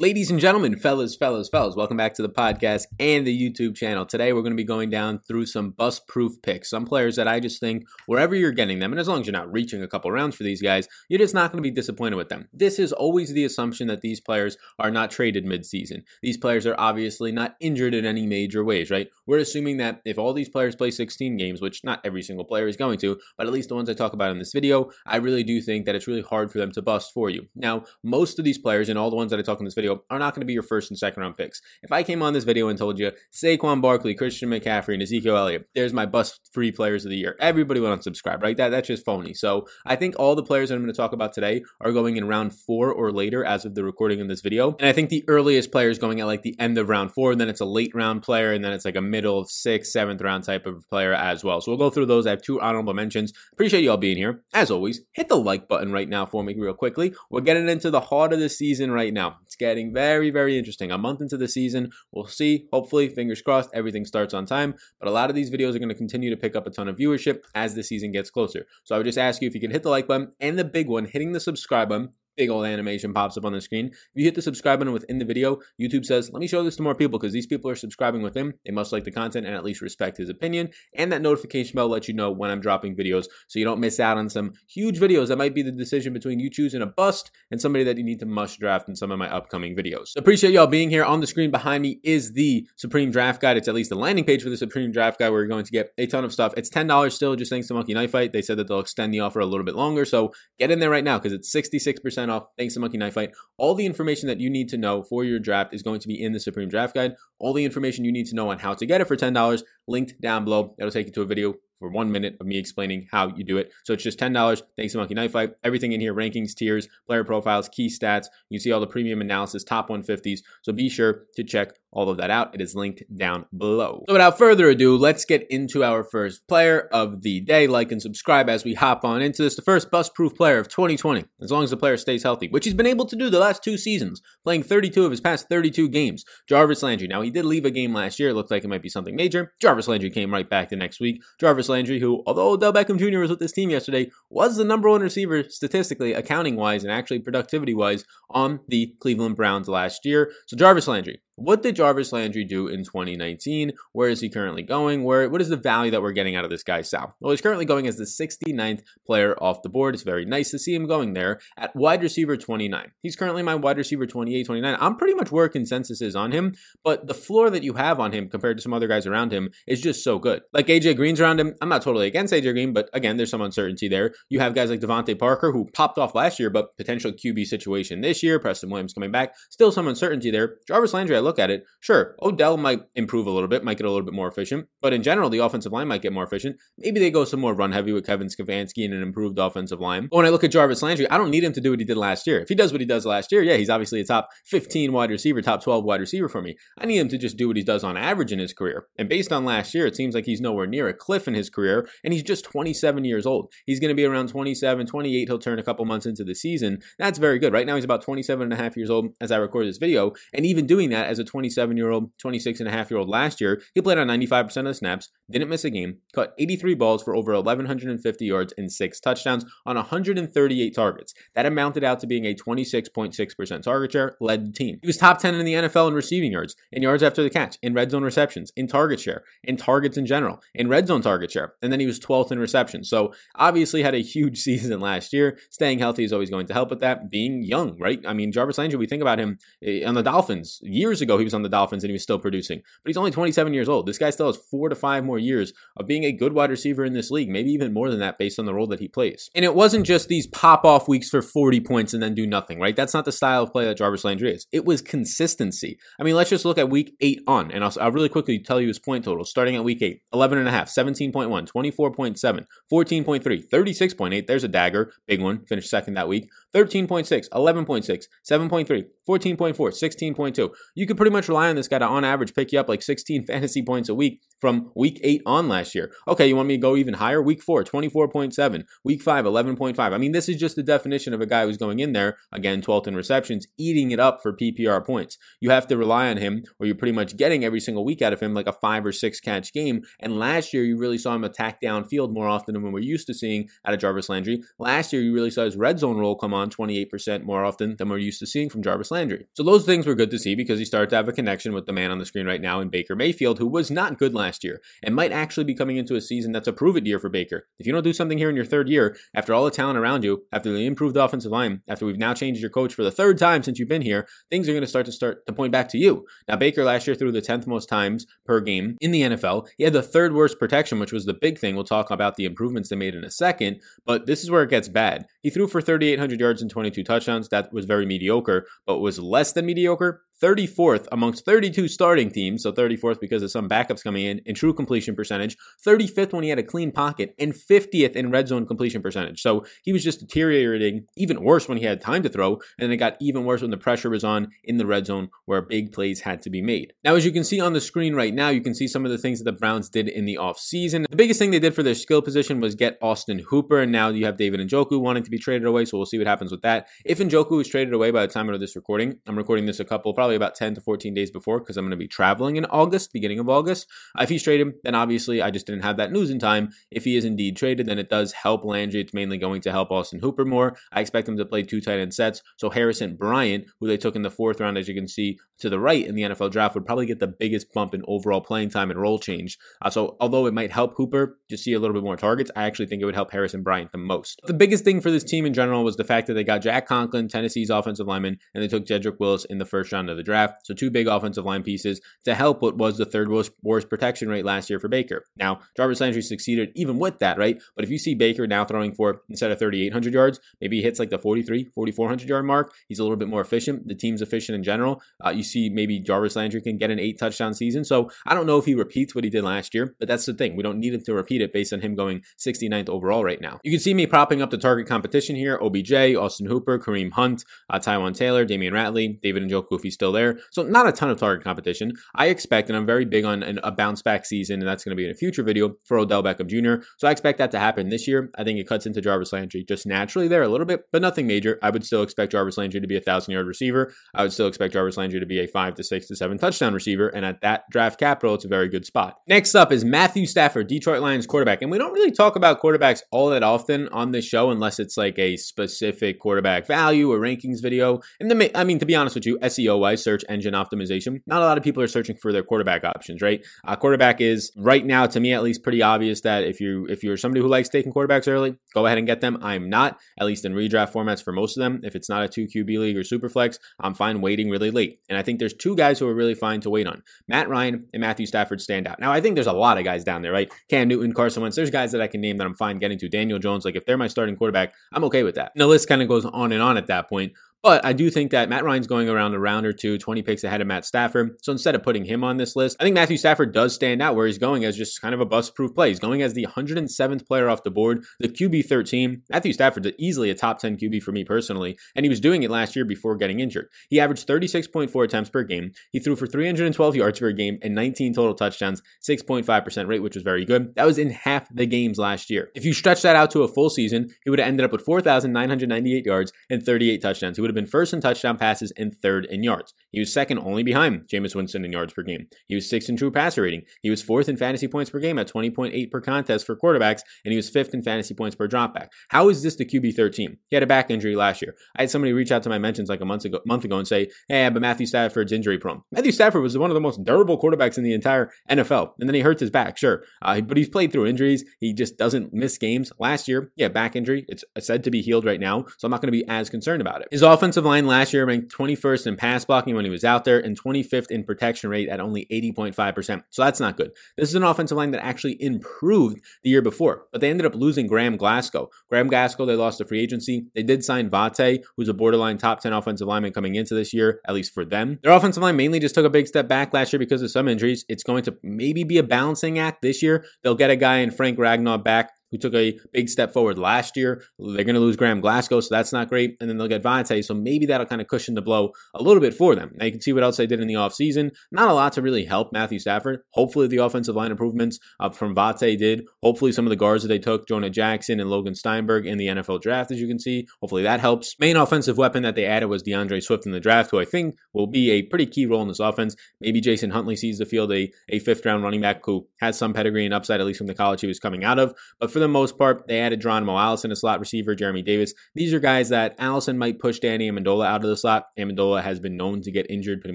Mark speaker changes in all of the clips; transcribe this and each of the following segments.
Speaker 1: Ladies and gentlemen, fellas, fellas, fellas, welcome back to the podcast and the YouTube channel. Today we're going to be going down through some bust proof picks. Some players that I just think wherever you're getting them, and as long as you're not reaching a couple rounds for these guys, you're just not going to be disappointed with them. This is always the assumption that these players are not traded midseason. These players are obviously not injured in any major ways, right? We're assuming that if all these players play 16 games, which not every single player is going to, but at least the ones I talk about in this video, I really do think that it's really hard for them to bust for you. Now, most of these players and all the ones that I talk in this video are not going to be your first and second round picks. If I came on this video and told you Saquon Barkley, Christian McCaffrey, and Ezekiel Elliott, there's my bust free players of the year. Everybody would unsubscribe, right? That that's just phony. So I think all the players that I'm going to talk about today are going in round four or later as of the recording of this video. And I think the earliest player is going at like the end of round four, and then it's a late round player, and then it's like a middle sixth, seventh round type of player as well. So we'll go through those. I have two honorable mentions. Appreciate you all being here. As always, hit the like button right now for me real quickly. We're getting into the heart of the season right now. It's getting very, very interesting. A month into the season, we'll see. Hopefully, fingers crossed, everything starts on time. But a lot of these videos are going to continue to pick up a ton of viewership as the season gets closer. So I would just ask you if you could hit the like button and the big one, hitting the subscribe button big old animation pops up on the screen. If you hit the subscribe button within the video, YouTube says, let me show this to more people because these people are subscribing with him. They must like the content and at least respect his opinion. And that notification bell lets you know when I'm dropping videos so you don't miss out on some huge videos that might be the decision between you choosing a bust and somebody that you need to must draft in some of my upcoming videos. Appreciate y'all being here. On the screen behind me is the Supreme Draft Guide. It's at least the landing page for the Supreme Draft Guide where you're going to get a ton of stuff. It's $10 still, just thanks to Monkey Knife Fight. They said that they'll extend the offer a little bit longer. So get in there right now because it's 66% off thanks to Monkey Knife Fight. All the information that you need to know for your draft is going to be in the Supreme Draft Guide. All the information you need to know on how to get it for $10 linked down below. That'll take you to a video for one minute of me explaining how you do it. So it's just $10. Thanks to Monkey Knife Fight. Everything in here rankings, tiers, player profiles, key stats. You see all the premium analysis, top 150s. So be sure to check all of that out. It is linked down below. So without further ado, let's get into our first player of the day. Like and subscribe as we hop on into this. The first bust proof player of 2020, as long as the player stays healthy, which he's been able to do the last two seasons, playing 32 of his past 32 games. Jarvis Landry. Now, he did leave a game last year. It looked like it might be something major. Jarvis Landry came right back the next week. Jarvis Landry, who, although Odell Beckham Jr. was with this team yesterday, was the number one receiver statistically, accounting wise, and actually productivity wise on the Cleveland Browns last year. So Jarvis Landry, what did Jarvis Landry do in 2019? Where is he currently going? Where what is the value that we're getting out of this guy, Sal? Well, he's currently going as the 69th player off the board. It's very nice to see him going there at wide receiver 29. He's currently my wide receiver 28, 29. I'm pretty much where consensus is on him, but the floor that you have on him compared to some other guys around him is just so good. Like AJ Green's around him. I'm not totally against AJ Green, but again, there's some uncertainty there. You have guys like DeVante Parker who popped off last year, but potential QB situation this year. Preston Williams coming back. Still some uncertainty there. Jarvis Landry, I look at it. Sure, Odell might improve a little bit, might get a little bit more efficient, but in general, the offensive line might get more efficient. Maybe they go some more run heavy with Kevin Stefanski and an improved offensive line. But when I look at Jarvis Landry, I don't need him to do what he did last year. If he does what he does last year, yeah, he's obviously a top 15 wide receiver, top 12 wide receiver for me. I need him to just do what he does on average in his career. And based on last year, it seems like he's nowhere near a cliff in his career, and he's just 27 years old. He's going to be around 27, 28. He'll turn a couple months into the season. That's very good. Right now, he's about 27 and a half years old as I record this video. And even doing that as a 27 year old, 26 and a half year old last year, he played on 95% of the snaps, didn't miss a game, caught 83 balls for over 1,150 yards and six touchdowns on 138 targets. That amounted out to being a 26.6% target share, led the team. He was top 10 in the NFL in receiving yards, in yards after the catch, in red zone receptions, in target share, in targets in general, in red zone target share, and then he was 12th in receptions. So obviously had a huge season last year. Staying healthy is always going to help with that. Being young, right? I mean, Jarvis Landry, we think about him eh, on the Dolphins. Years ago, he was on the Dolphins and he was still producing, but he's only 27 years old. This guy still has four to five more years of being a good wide receiver in this league, maybe even more than that based on the role that he plays. And it wasn't just these pop off weeks for 40 points and then do nothing, right? That's not the style of play that Jarvis Landry is. It was consistency. I mean, let's just look at week eight on, and I'll, I'll really quickly tell you his point total. Starting at week eight 11 and a half, 17.1, 24.7, 14.3, 36.8. There's a dagger, big one, finished second that week. 13.6, 11.6, 7.3, 14.4, 16.2. You could pretty much rely on this guy to, on average, pick you up like 16 fantasy points a week from week 8 on last year. Okay, you want me to go even higher? Week 4, 24.7. Week 5, 11.5. I mean, this is just the definition of a guy who's going in there, again, 12th in receptions, eating it up for PPR points. You have to rely on him, or you're pretty much getting every single week out of him like a 5 or 6 catch game. And last year, you really saw him attack downfield more often than we're used to seeing out of Jarvis Landry. Last year, you really saw his red zone role come on on 28% more often than we're used to seeing from Jarvis Landry. So those things were good to see because he started to have a connection with the man on the screen right now in Baker Mayfield, who was not good last year and might actually be coming into a season that's a prove it year for Baker. If you don't do something here in your third year, after all the talent around you, after the improved offensive line, after we've now changed your coach for the third time since you've been here, things are going to start to start to point back to you. Now Baker last year threw the 10th most times per game in the NFL. He had the third worst protection, which was the big thing. We'll talk about the improvements they made in a second, but this is where it gets bad. He threw for 3,800 yards and 22 touchdowns. That was very mediocre, but was less than mediocre 34th amongst 32 starting teams, so 34th because of some backups coming in, in true completion percentage, 35th when he had a clean pocket, and 50th in red zone completion percentage. So he was just deteriorating even worse when he had time to throw, and it got even worse when the pressure was on in the red zone where big plays had to be made. Now, as you can see on the screen right now, you can see some of the things that the Browns did in the offseason. The biggest thing they did for their skill position was get Austin Hooper, and now you have David Njoku wanting to be traded away, so we'll see what happens with that. If Njoku is traded away by the time of this recording, I'm recording this a couple, probably about 10 to 14 days before because I'm going to be traveling in August, beginning of August. If he's traded, then obviously I just didn't have that news in time. If he is indeed traded, then it does help Landry. It's mainly going to help Austin Hooper more. I expect him to play two tight end sets. So Harrison Bryant, who they took in the fourth round, as you can see to the right in the NFL draft, would probably get the biggest bump in overall playing time and role change. Uh, so although it might help Hooper to see a little bit more targets, I actually think it would help Harrison Bryant the most. The biggest thing for this team in general was the fact that they got Jack Conklin, Tennessee's offensive lineman, and they took Jedrick Wills in the first round of the draft. So two big offensive line pieces to help what was the third worst, worst protection rate last year for Baker. Now, Jarvis Landry succeeded even with that, right? But if you see Baker now throwing for, instead of 3,800 yards, maybe he hits like the 43, 4,400 yard mark. He's a little bit more efficient. The team's efficient in general. Uh, you see maybe Jarvis Landry can get an eight touchdown season. So I don't know if he repeats what he did last year, but that's the thing. We don't need him to repeat it based on him going 69th overall right now. You can see me propping up the target competition here. OBJ, Austin Hooper, Kareem Hunt, uh, Taylor, Damion Ratley, David Njoku if he's still there. So not a ton of target competition. I expect, and I'm very big on an, a bounce back season, and that's going to be in a future video for Odell Beckham Jr. So I expect that to happen this year. I think it cuts into Jarvis Landry just naturally there a little bit, but nothing major. I would still expect Jarvis Landry to be a thousand yard receiver. I would still expect Jarvis Landry to be a five to six to seven touchdown receiver, and at that draft capital, it's a very good spot. Next up is Matthew Stafford, Detroit Lions quarterback, and we don't really talk about quarterbacks all that often on this show unless it's like a specific quarterback value or rankings video. And the, I mean, to be honest with you, SEO wise, search engine optimization, not a lot of people are searching for their quarterback options, right? Uh, quarterback is right now, to me at least, pretty obvious that if you if you're somebody who likes taking quarterbacks early, go ahead and get them. I'm not, at least in redraft formats for most of them. If it's not a two QB league or super flex, I'm fine waiting really late. And I think there's two guys who are really fine to wait on. Matt Ryan and Matthew Stafford stand out. Now I think there's a lot of guys down there, right? Cam Newton, Carson Wentz. There's guys that I can name that I'm fine getting to. Daniel Jones, like if they're my starting quarterback, I'm okay with that. And the list kind of goes on and on at that point. But I do think that Matt Ryan's going around a round or two, 20 picks ahead of Matt Stafford. So instead of putting him on this list, I think Matthew Stafford does stand out where he's going as just kind of a bust proof play. He's going as the 107th player off the board, the QB 13. Matthew Stafford's easily a top 10 QB for me personally, and he was doing it last year before getting injured. He averaged 36.4 attempts per game. He threw for 312 yards per game and 19 total touchdowns, 6.5% rate, which was very good. That was in half the games last year. If you stretch that out to a full season, he would have ended up with 4,998 yards and 38 touchdowns. He would have been first in touchdown passes and third in yards. He was second only behind Jameis Winston in yards per game. He was sixth in true passer rating. He was fourth in fantasy points per game at 20.8 per contest for quarterbacks, and he was fifth in fantasy points per dropback. How is this the QB 13? He had a back injury last year. I had somebody reach out to my mentions like a month ago, month ago and say, "Hey, but Matthew Stafford's injury prone." Matthew Stafford was one of the most durable quarterbacks in the entire NFL, and then he hurts his back, sure, uh, but he's played through injuries. He just doesn't miss games. Last year, yeah, back injury. It's said to be healed right now, so I'm not going to be as concerned about it. His offensive line last year ranked 21st in pass blocking when he was out there and 25th in protection rate at only 80.5%. So that's not good. This is an offensive line that actually improved the year before, but they ended up losing Graham Glasgow. Graham Glasgow, they lost to free agency. They did sign Vate, who's a borderline top 10 offensive lineman coming into this year, at least for them. Their offensive line mainly just took a big step back last year because of some injuries. It's going to maybe be a balancing act this year. They'll get a guy in Frank Ragnow back who took a big step forward last year. They're going to lose Graham Glasgow, so that's not great. And then they'll get Vante, so maybe that'll kind of cushion the blow a little bit for them. Now you can see what else they did in the offseason. Not a lot to really help Matthew Stafford. Hopefully the offensive line improvements uh, from Vate did. Hopefully some of the guards that they took, Jonah Jackson and Logan Stenberg in the NFL draft, as you can see. Hopefully that helps. Main offensive weapon that they added was D'Andre Swift in the draft, who I think will be a pretty key role in this offense. Maybe Jason Huntley sees the field, a, a fifth round running back who has some pedigree and upside, at least from the college he was coming out of. But for for the most part, they added Geronimo Allison, a slot receiver, Jeremy Davis. These are guys that Allison might push Danny Amendola out of the slot. Amendola has been known to get injured pretty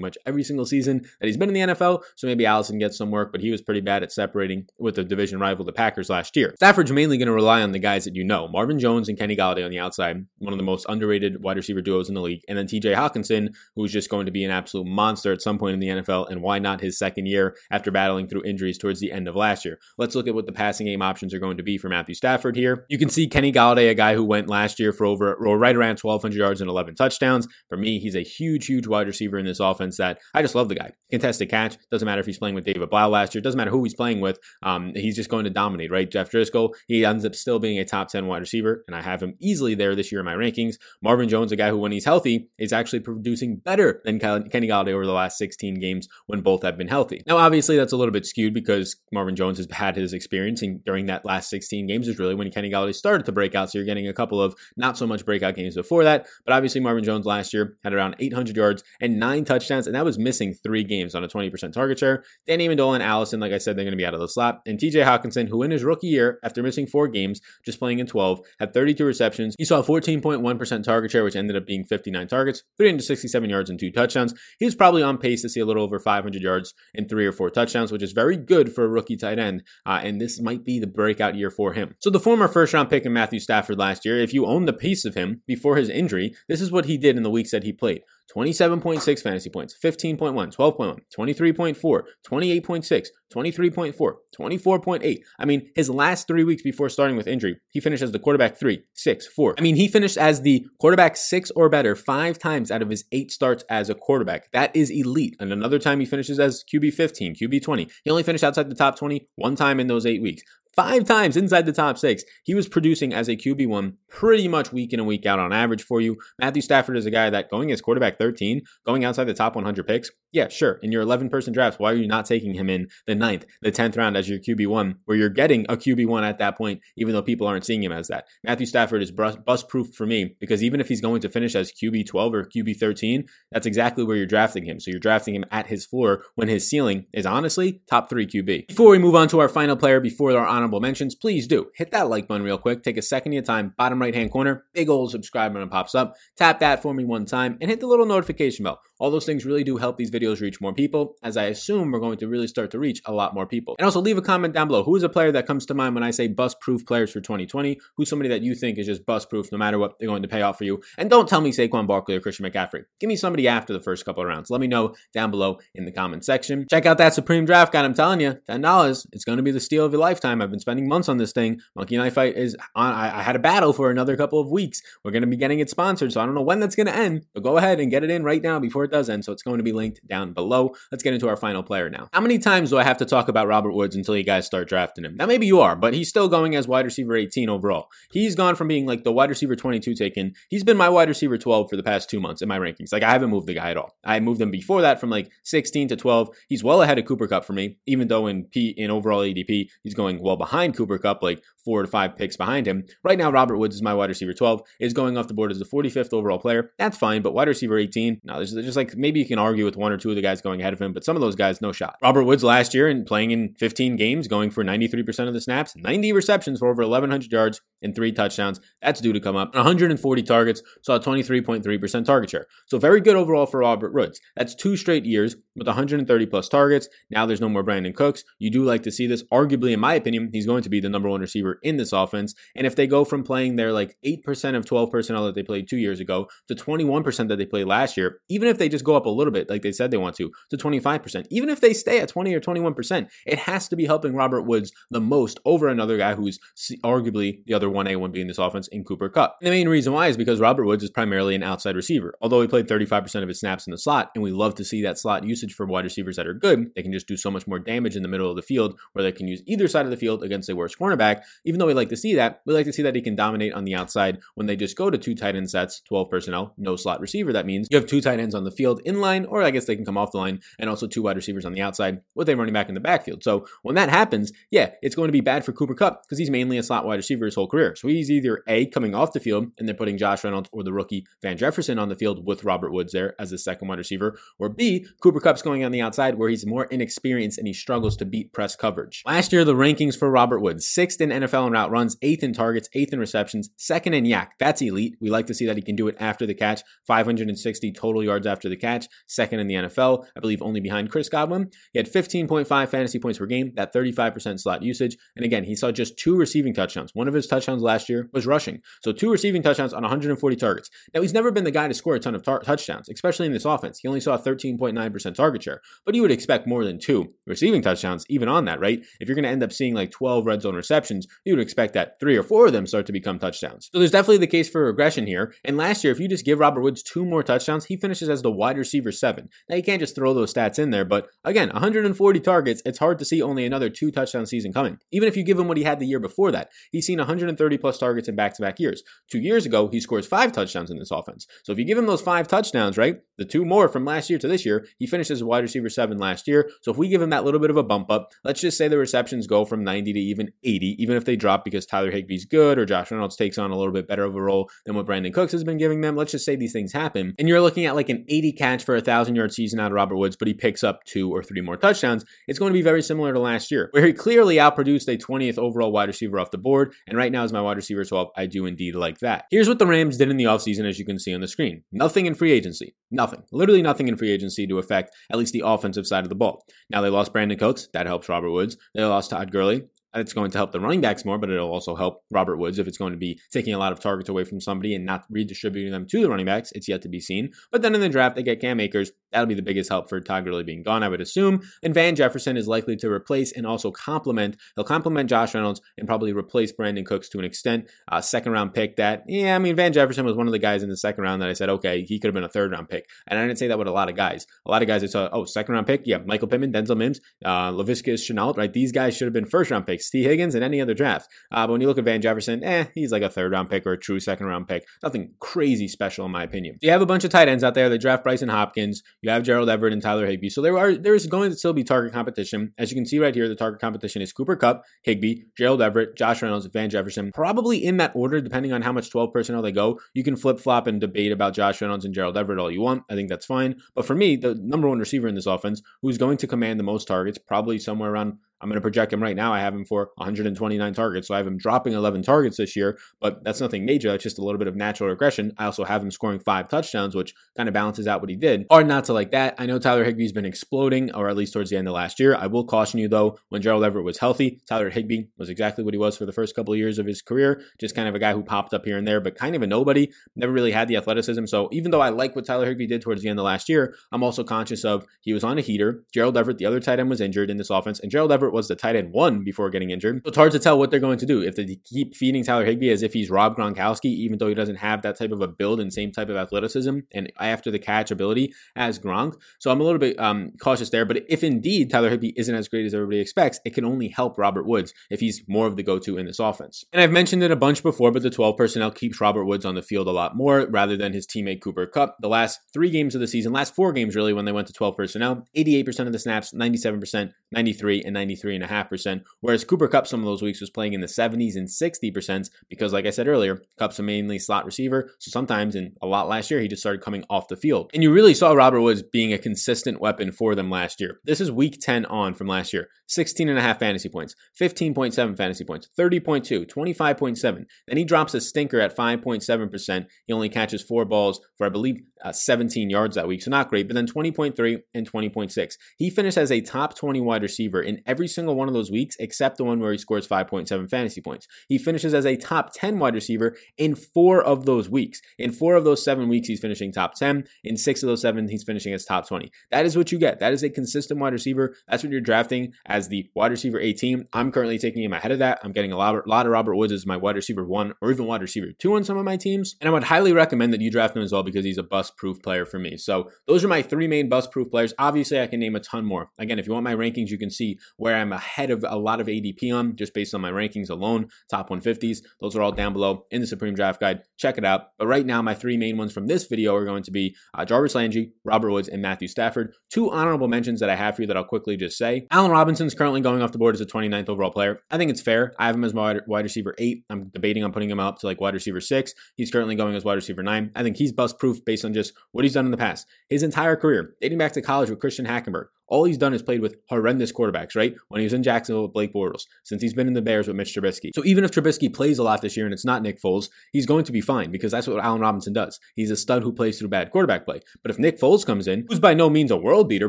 Speaker 1: much every single season that he's been in the NFL, so maybe Allison gets some work, but he was pretty bad at separating with the division rival, the Packers, last year. Stafford's mainly going to rely on the guys that you know Marvin Jones and Kenny Golladay on the outside, one of the most underrated wide receiver duos in the league, and then TJ Hockenson, who's just going to be an absolute monster at some point in the NFL, and why not his second year after battling through injuries towards the end of last year? Let's look at what the passing game options are going to be for Matthew Stafford here. You can see Kenny Golladay, a guy who went last year for over or right around 1,200 yards and 11 touchdowns. For me, he's a huge, huge wide receiver in this offense that I just love the guy. Contested catch. Doesn't matter if he's playing with David Blough last year. Doesn't matter who he's playing with. Um, he's just going to dominate, right? Jeff Driskel, he ends up still being a top 10 wide receiver, and I have him easily there this year in my rankings. Marvin Jones, a guy who, when he's healthy, is actually producing better than Kenny Golladay over the last 16 games when both have been healthy. Now, obviously, that's a little bit skewed because Marvin Jones has had his experience during that last 16 games is really when Kenny Golladay started to break out. So you're getting a couple of not so much breakout games before that. But obviously, Marvin Jones last year had around 800 yards and nine touchdowns, and that was missing three games on a 20% target share. Danny Amendola and Allison, like I said, they're going to be out of the slot. And TJ Hockenson, who in his rookie year, after missing four games, just playing in 12, had 32 receptions. He saw 14.1% target share, which ended up being 59 targets, 367 yards, and two touchdowns. He was probably on pace to see a little over 500 yards and three or four touchdowns, which is very good for a rookie tight end. Uh, and this might be the breakout year for him. So the former first round pick in Matthew Stafford last year, if you own the piece of him before his injury, this is what he did in the weeks that he played. 27.6 fantasy points, 15.1, 12.1, 23.4, 28.6, 23.4, 24.8. I mean, his last three weeks before starting with injury, he finished as the quarterback three, six, four. I mean, he finished as the quarterback six or better five times out of his eight starts as a quarterback. That is elite. And another time he finishes as QB 15, QB 20. He only finished outside the top 20 one time in those eight weeks five times inside the top six. He was producing as a QB1 pretty much week in and week out on average for you. Matthew Stafford is a guy that going as quarterback 13, going outside the top 100 picks, yeah, sure. In your 11 person drafts, why are you not taking him in the ninth, the 10th round as your QB1, where you're getting a QB1 at that point, even though people aren't seeing him as that? Matthew Stafford is bust proof for me because even if he's going to finish as QB12 or QB13, that's exactly where you're drafting him. So you're drafting him at his floor when his ceiling is honestly top three QB. Before we move on to our final player, before our honorable mentions, please do hit that like button real quick. Take a second of your time, bottom right hand corner, big old subscribe button pops up. Tap that for me one time and hit the little notification bell. All those things really do help these videos reach more people, as I assume we're going to really start to reach a lot more people. And also leave a comment down below. Who is a player that comes to mind when I say bust proof players for 2020? Who's somebody that you think is just bust proof no matter what they're going to pay off for you? And don't tell me Saquon Barkley or Christian McCaffrey. Give me somebody after the first couple of rounds. Let me know down below in the comment section. Check out that Supreme Draft Guide. I'm telling you, $10. It's going to be the steal of your lifetime. I've been spending months on this thing. Monkey Knife Fight is on. I, I had a battle for another couple of weeks. We're going to be getting it sponsored, so I don't know when that's going to end, but go ahead and get it in right now before does end. So it's going to be linked down below. Let's get into our final player now. How many times do I have to talk about Robert Woods until you guys start drafting him? Now, maybe you are, but he's still going as wide receiver 18 overall. He's gone from being like the wide receiver 22 taken. He's been my wide receiver 12 for the past two months in my rankings. Like, I haven't moved the guy at all. I moved him before that from like 16 to 12. He's well ahead of Cooper Kupp for me, even though in P in overall ADP, he's going well behind Cooper Kupp, like four to five picks behind him. Right now, Robert Woods is my wide receiver 12, is going off the board as the 45th overall player. That's fine, but wide receiver 18, no, there's just like maybe you can argue with one or two of the guys going ahead of him, but some of those guys, no shot. Robert Woods last year and playing in 15 games, going for 93% of the snaps, 90 receptions for over 1,100 yards and three touchdowns. That's due to come up. 140 targets, saw 23.3% target share. So very good overall for Robert Woods. That's two straight years with 130 plus targets. Now there's no more Brandin Cooks. You do like to see this. Arguably, in my opinion, he's going to be the number one receiver in this offense. And if they go from playing their like 8% of 12 personnel that they played two years ago to 21% that they played last year, even if they just go up a little bit, like they said they want to, to 25%, even if they stay at 20 or 21%, it has to be helping Robert Woods the most over another guy who's arguably the other 1A, 1B in this offense in Cooper Kupp. And the main reason why is because Robert Woods is primarily an outside receiver. Although he played 35% of his snaps in the slot, and we love to see that slot usage for wide receivers that are good, they can just do so much more damage in the middle of the field where they can use either side of the field against a worse cornerback. Even though we like to see that, we like to see that he can dominate on the outside when they just go to two tight end sets, 12 personnel, no slot receiver. That means you have two tight ends on the field in line, or I guess they can come off the line, and also two wide receivers on the outside with a running back in the backfield. So when that happens, yeah, it's going to be bad for Cooper Kupp because he's mainly a slot wide receiver his whole career. So he's either A, coming off the field, and they're putting Josh Reynolds or the rookie Van Jefferson on the field with Robert Woods there as the second wide receiver, or B, Cooper Kupp's going on the outside where he's more inexperienced and he struggles to beat press coverage. Last year, the rankings for Robert Woods sixth in NFL in route runs, eighth in targets, eighth in receptions, second in YAC. That's elite. We like to see that he can do it after the catch. 560 total yards after the catch, second in the NFL, I believe only behind Chris Godwin. He had 15.5 fantasy points per game, that 35% slot usage. And again, he saw just two receiving touchdowns. One of his touchdowns last year was rushing. So two receiving touchdowns on 140 targets. Now, he's never been the guy to score a ton of tar- touchdowns, especially in this offense. He only saw 13.9% target share, but you would expect more than two receiving touchdowns, even on that, right? If you're going to end up seeing like 12 red zone receptions, you would expect that three or four of them start to become touchdowns. So there's definitely the case for regression here. And last year, if you just give Robert Woods two more touchdowns, he finishes as the wide receiver seven. Now, you can't just throw those stats in there, but again, 140 targets, it's hard to see only another two touchdown season coming. Even if you give him what he had the year before that, he's seen 130 plus targets in back to back years. Two years ago, he scores five touchdowns in this offense. So if you give him those five touchdowns, right, the two more from last year to this year, he finishes wide receiver seven last year. So if we give him that little bit of a bump up, let's just say the receptions go from 90 to even 80, even if they drop because Tyler Higbee's good or Josh Reynolds takes on a little bit better of a role than what Brandin Cooks has been giving them. Let's just say these things happen. And you're looking at like an 80 catch for a thousand yard season out of Robert Woods, but he picks up two or three more touchdowns. It's going to be very similar to last year, where he clearly outproduced a 20th overall wide receiver off the board. And right now is my wide receiver 12. I do indeed like that. Here's what the Rams did in the offseason, as you can see on the screen. Nothing in free agency. Nothing. Literally nothing in free agency to affect at least the offensive side of the ball. Now they lost Brandin Cooks. That helps Robert Woods. They lost Todd Gurley it's going to help the running backs more, but it'll also help Robert Woods if it's going to be taking a lot of targets away from somebody and not redistributing them to the running backs. It's yet to be seen. But then in the draft, they get Cam Akers. That'll be the biggest help for Todd Gurley being gone, I would assume. And Van Jefferson is likely to replace and also complement. He'll complement Josh Reynolds and probably replace Brandin Cooks to an extent. Uh, second round pick that, yeah, I mean, Van Jefferson was one of the guys in the second round that I said, okay, he could have been a third round pick. And I didn't say that with a lot of guys. A lot of guys I saw, oh, second round pick, yeah, Michael Pittman, Denzel Mims, uh, Laviska Shenault, right? These guys should have been first round picks. Tee Higgins and any other draft. Uh, but when you look at Van Jefferson, eh, he's like a third round pick or a true second round pick. Nothing crazy special in my opinion. You have a bunch of tight ends out there. They draft Brycen Hopkins. You have Gerald Everett and Tyler Higbee. So there are there is going to still be target competition. As you can see right here, the target competition is Cooper Kupp, Higbee, Gerald Everett, Josh Reynolds, Van Jefferson. Probably in that order, depending on how much 12 personnel they go. You can flip flop and debate about Josh Reynolds and Gerald Everett all you want. I think that's fine. But for me, the number one receiver in this offense, who's going to command the most targets, probably somewhere around I'm going to project him right now. I have him for 129 targets. So I have him dropping 11 targets this year, but that's nothing major. It's just a little bit of natural regression. I also have him scoring five touchdowns, which kind of balances out what he did. Hard not to like that. I know Tyler Higbee's been exploding, or at least towards the end of last year. I will caution you though, when Gerald Everett was healthy, Tyler Higbee was exactly what he was for the first couple of years of his career. Just kind of a guy who popped up here and there, but kind of a nobody. Never really had the athleticism. So even though I like what Tyler Higbee did towards the end of last year, I'm also conscious of he was on a heater. Gerald Everett, the other tight end, was injured in this offense, and Gerald Everett was the tight end one before getting injured. So it's hard to tell what they're going to do. If they keep feeding Tyler Higbee as if he's Rob Gronkowski, even though he doesn't have that type of a build and same type of athleticism and after the catch ability as Gronk. So I'm a little bit um, cautious there. But if indeed Tyler Higbee isn't as great as everybody expects, it can only help Robert Woods if he's more of the go to in this offense. And I've mentioned it a bunch before, but the 12 personnel keeps Robert Woods on the field a lot more rather than his teammate Cooper Kupp. The last three games of the season, last four games really, when they went to 12 personnel, 88% of the snaps, 97%, 93, and 93.5%. Whereas Cooper Kupp some of those weeks, was playing in the 70s and 60% because, like I said earlier, Kupp's a mainly slot receiver. So sometimes, and a lot last year, he just started coming off the field. And you really saw Robert Woods being a consistent weapon for them last year. This is week 10 on from last year 16 and a half fantasy points, 15.7 fantasy points, 30.2, 25.7. Then he drops a stinker at 5.7%. He only catches four balls for, I believe, uh, 17 yards that week. So not great, but then 20.3 and 20.6. He finished as a top 20 wide receiver in every single one of those weeks except the one where he scores 5.7 fantasy points. He finishes as a top 10 wide receiver in four of those weeks. In four of those seven weeks, he's finishing top 10. In six of those seven, he's finishing as top 20. That is what you get. That is a consistent wide receiver. That's what you're drafting as the wide receiver 18. I'm currently taking him ahead of that. I'm getting a lot, a lot of Robert Woods as my wide receiver one or even wide receiver two on some of my teams. And I would highly recommend that you draft him as well because he's a bust proof player for me. So those are my three main bust proof players. Obviously, I can name a ton more. Again, if you want my rankings, you can see where I'm ahead of a lot of ADP on just based on my rankings alone, top 150s. Those are all down below in the Supreme Draft Guide. Check it out. But right now, my three main ones from this video are going to be uh, Jarvis Landry, Robert Woods, and Matthew Stafford. Two honorable mentions that I have for you that I'll quickly just say. Allen Robinson's currently going off the board as a 29th overall player. I think it's fair. I have him as my wide receiver eight. I'm debating on putting him up to like wide receiver six. He's currently going as wide receiver nine. I think he's bust proof based on just what he's done in the past. His entire career, dating back to college with Christian Hackenberg, all he's done is played with horrendous quarterbacks, right? When he was in Jacksonville with Blake Bortles, since he's been in the Bears with Mitch Trubisky. So even if Trubisky plays a lot this year and it's not Nick Foles, he's going to be fine because that's what Allen Robinson does. He's a stud who plays through bad quarterback play. But if Nick Foles comes in, who's by no means a world beater,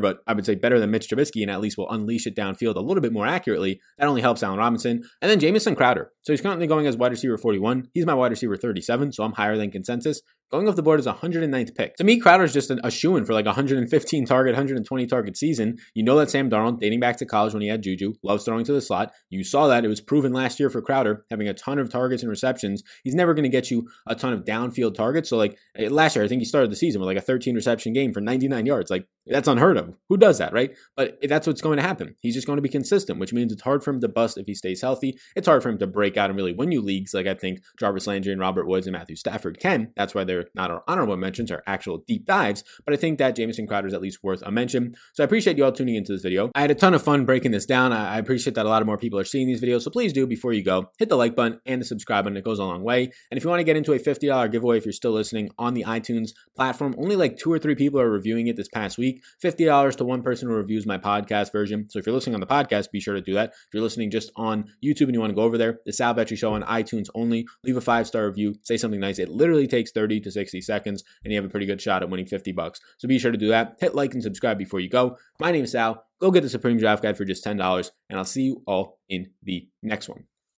Speaker 1: but I would say better than Mitch Trubisky and at least will unleash it downfield a little bit more accurately, that only helps Allen Robinson. And then Jamison Crowder. So he's currently going as wide receiver 41. He's my wide receiver 37, so I'm higher than consensus. Going off the board is 109th pick. To me, Crowder's just a shoe in for like 115 target, 120 target season. You know that Sam Darnold, dating back to college when he had Juju, loves throwing to the slot. You saw that. It was proven last year for Crowder, having a ton of targets and receptions. He's never going to get you a ton of downfield targets. So, like eh, last year, I think he started the season with like a 13 reception game for 99 yards. Like, that's unheard of. Who does that, right? But that's what's going to happen. He's just going to be consistent, which means it's hard for him to bust if he stays healthy. It's hard for him to break out and really win you leagues like I think Jarvis Landry and Robert Woods and Matthew Stafford can. That's why they're not our honorable mentions, are actual deep dives. But I think that Jamison Crowder is at least worth a mention. So I appreciate you all tuning into this video. I had a ton of fun breaking this down. I appreciate that a lot of more people are seeing these videos. So please do, before you go, hit the like button and the subscribe button. It goes a long way. And if you want to get into a $50 giveaway, if you're still listening on the iTunes platform, only like two or three people are reviewing it this past week. $50 to one person who reviews my podcast version. So if you're listening on the podcast, be sure to do that. If you're listening just on YouTube and you want to go over there, the Sal Vetri Show on iTunes only, leave a five star review, say something nice. It literally takes 30 to 60 seconds, and you have a pretty good shot at winning 50 bucks. So be sure to do that. Hit like and subscribe before you go. My name is Sal. Go get the Supreme Draft Guide for just $10, and I'll see you all in the next one.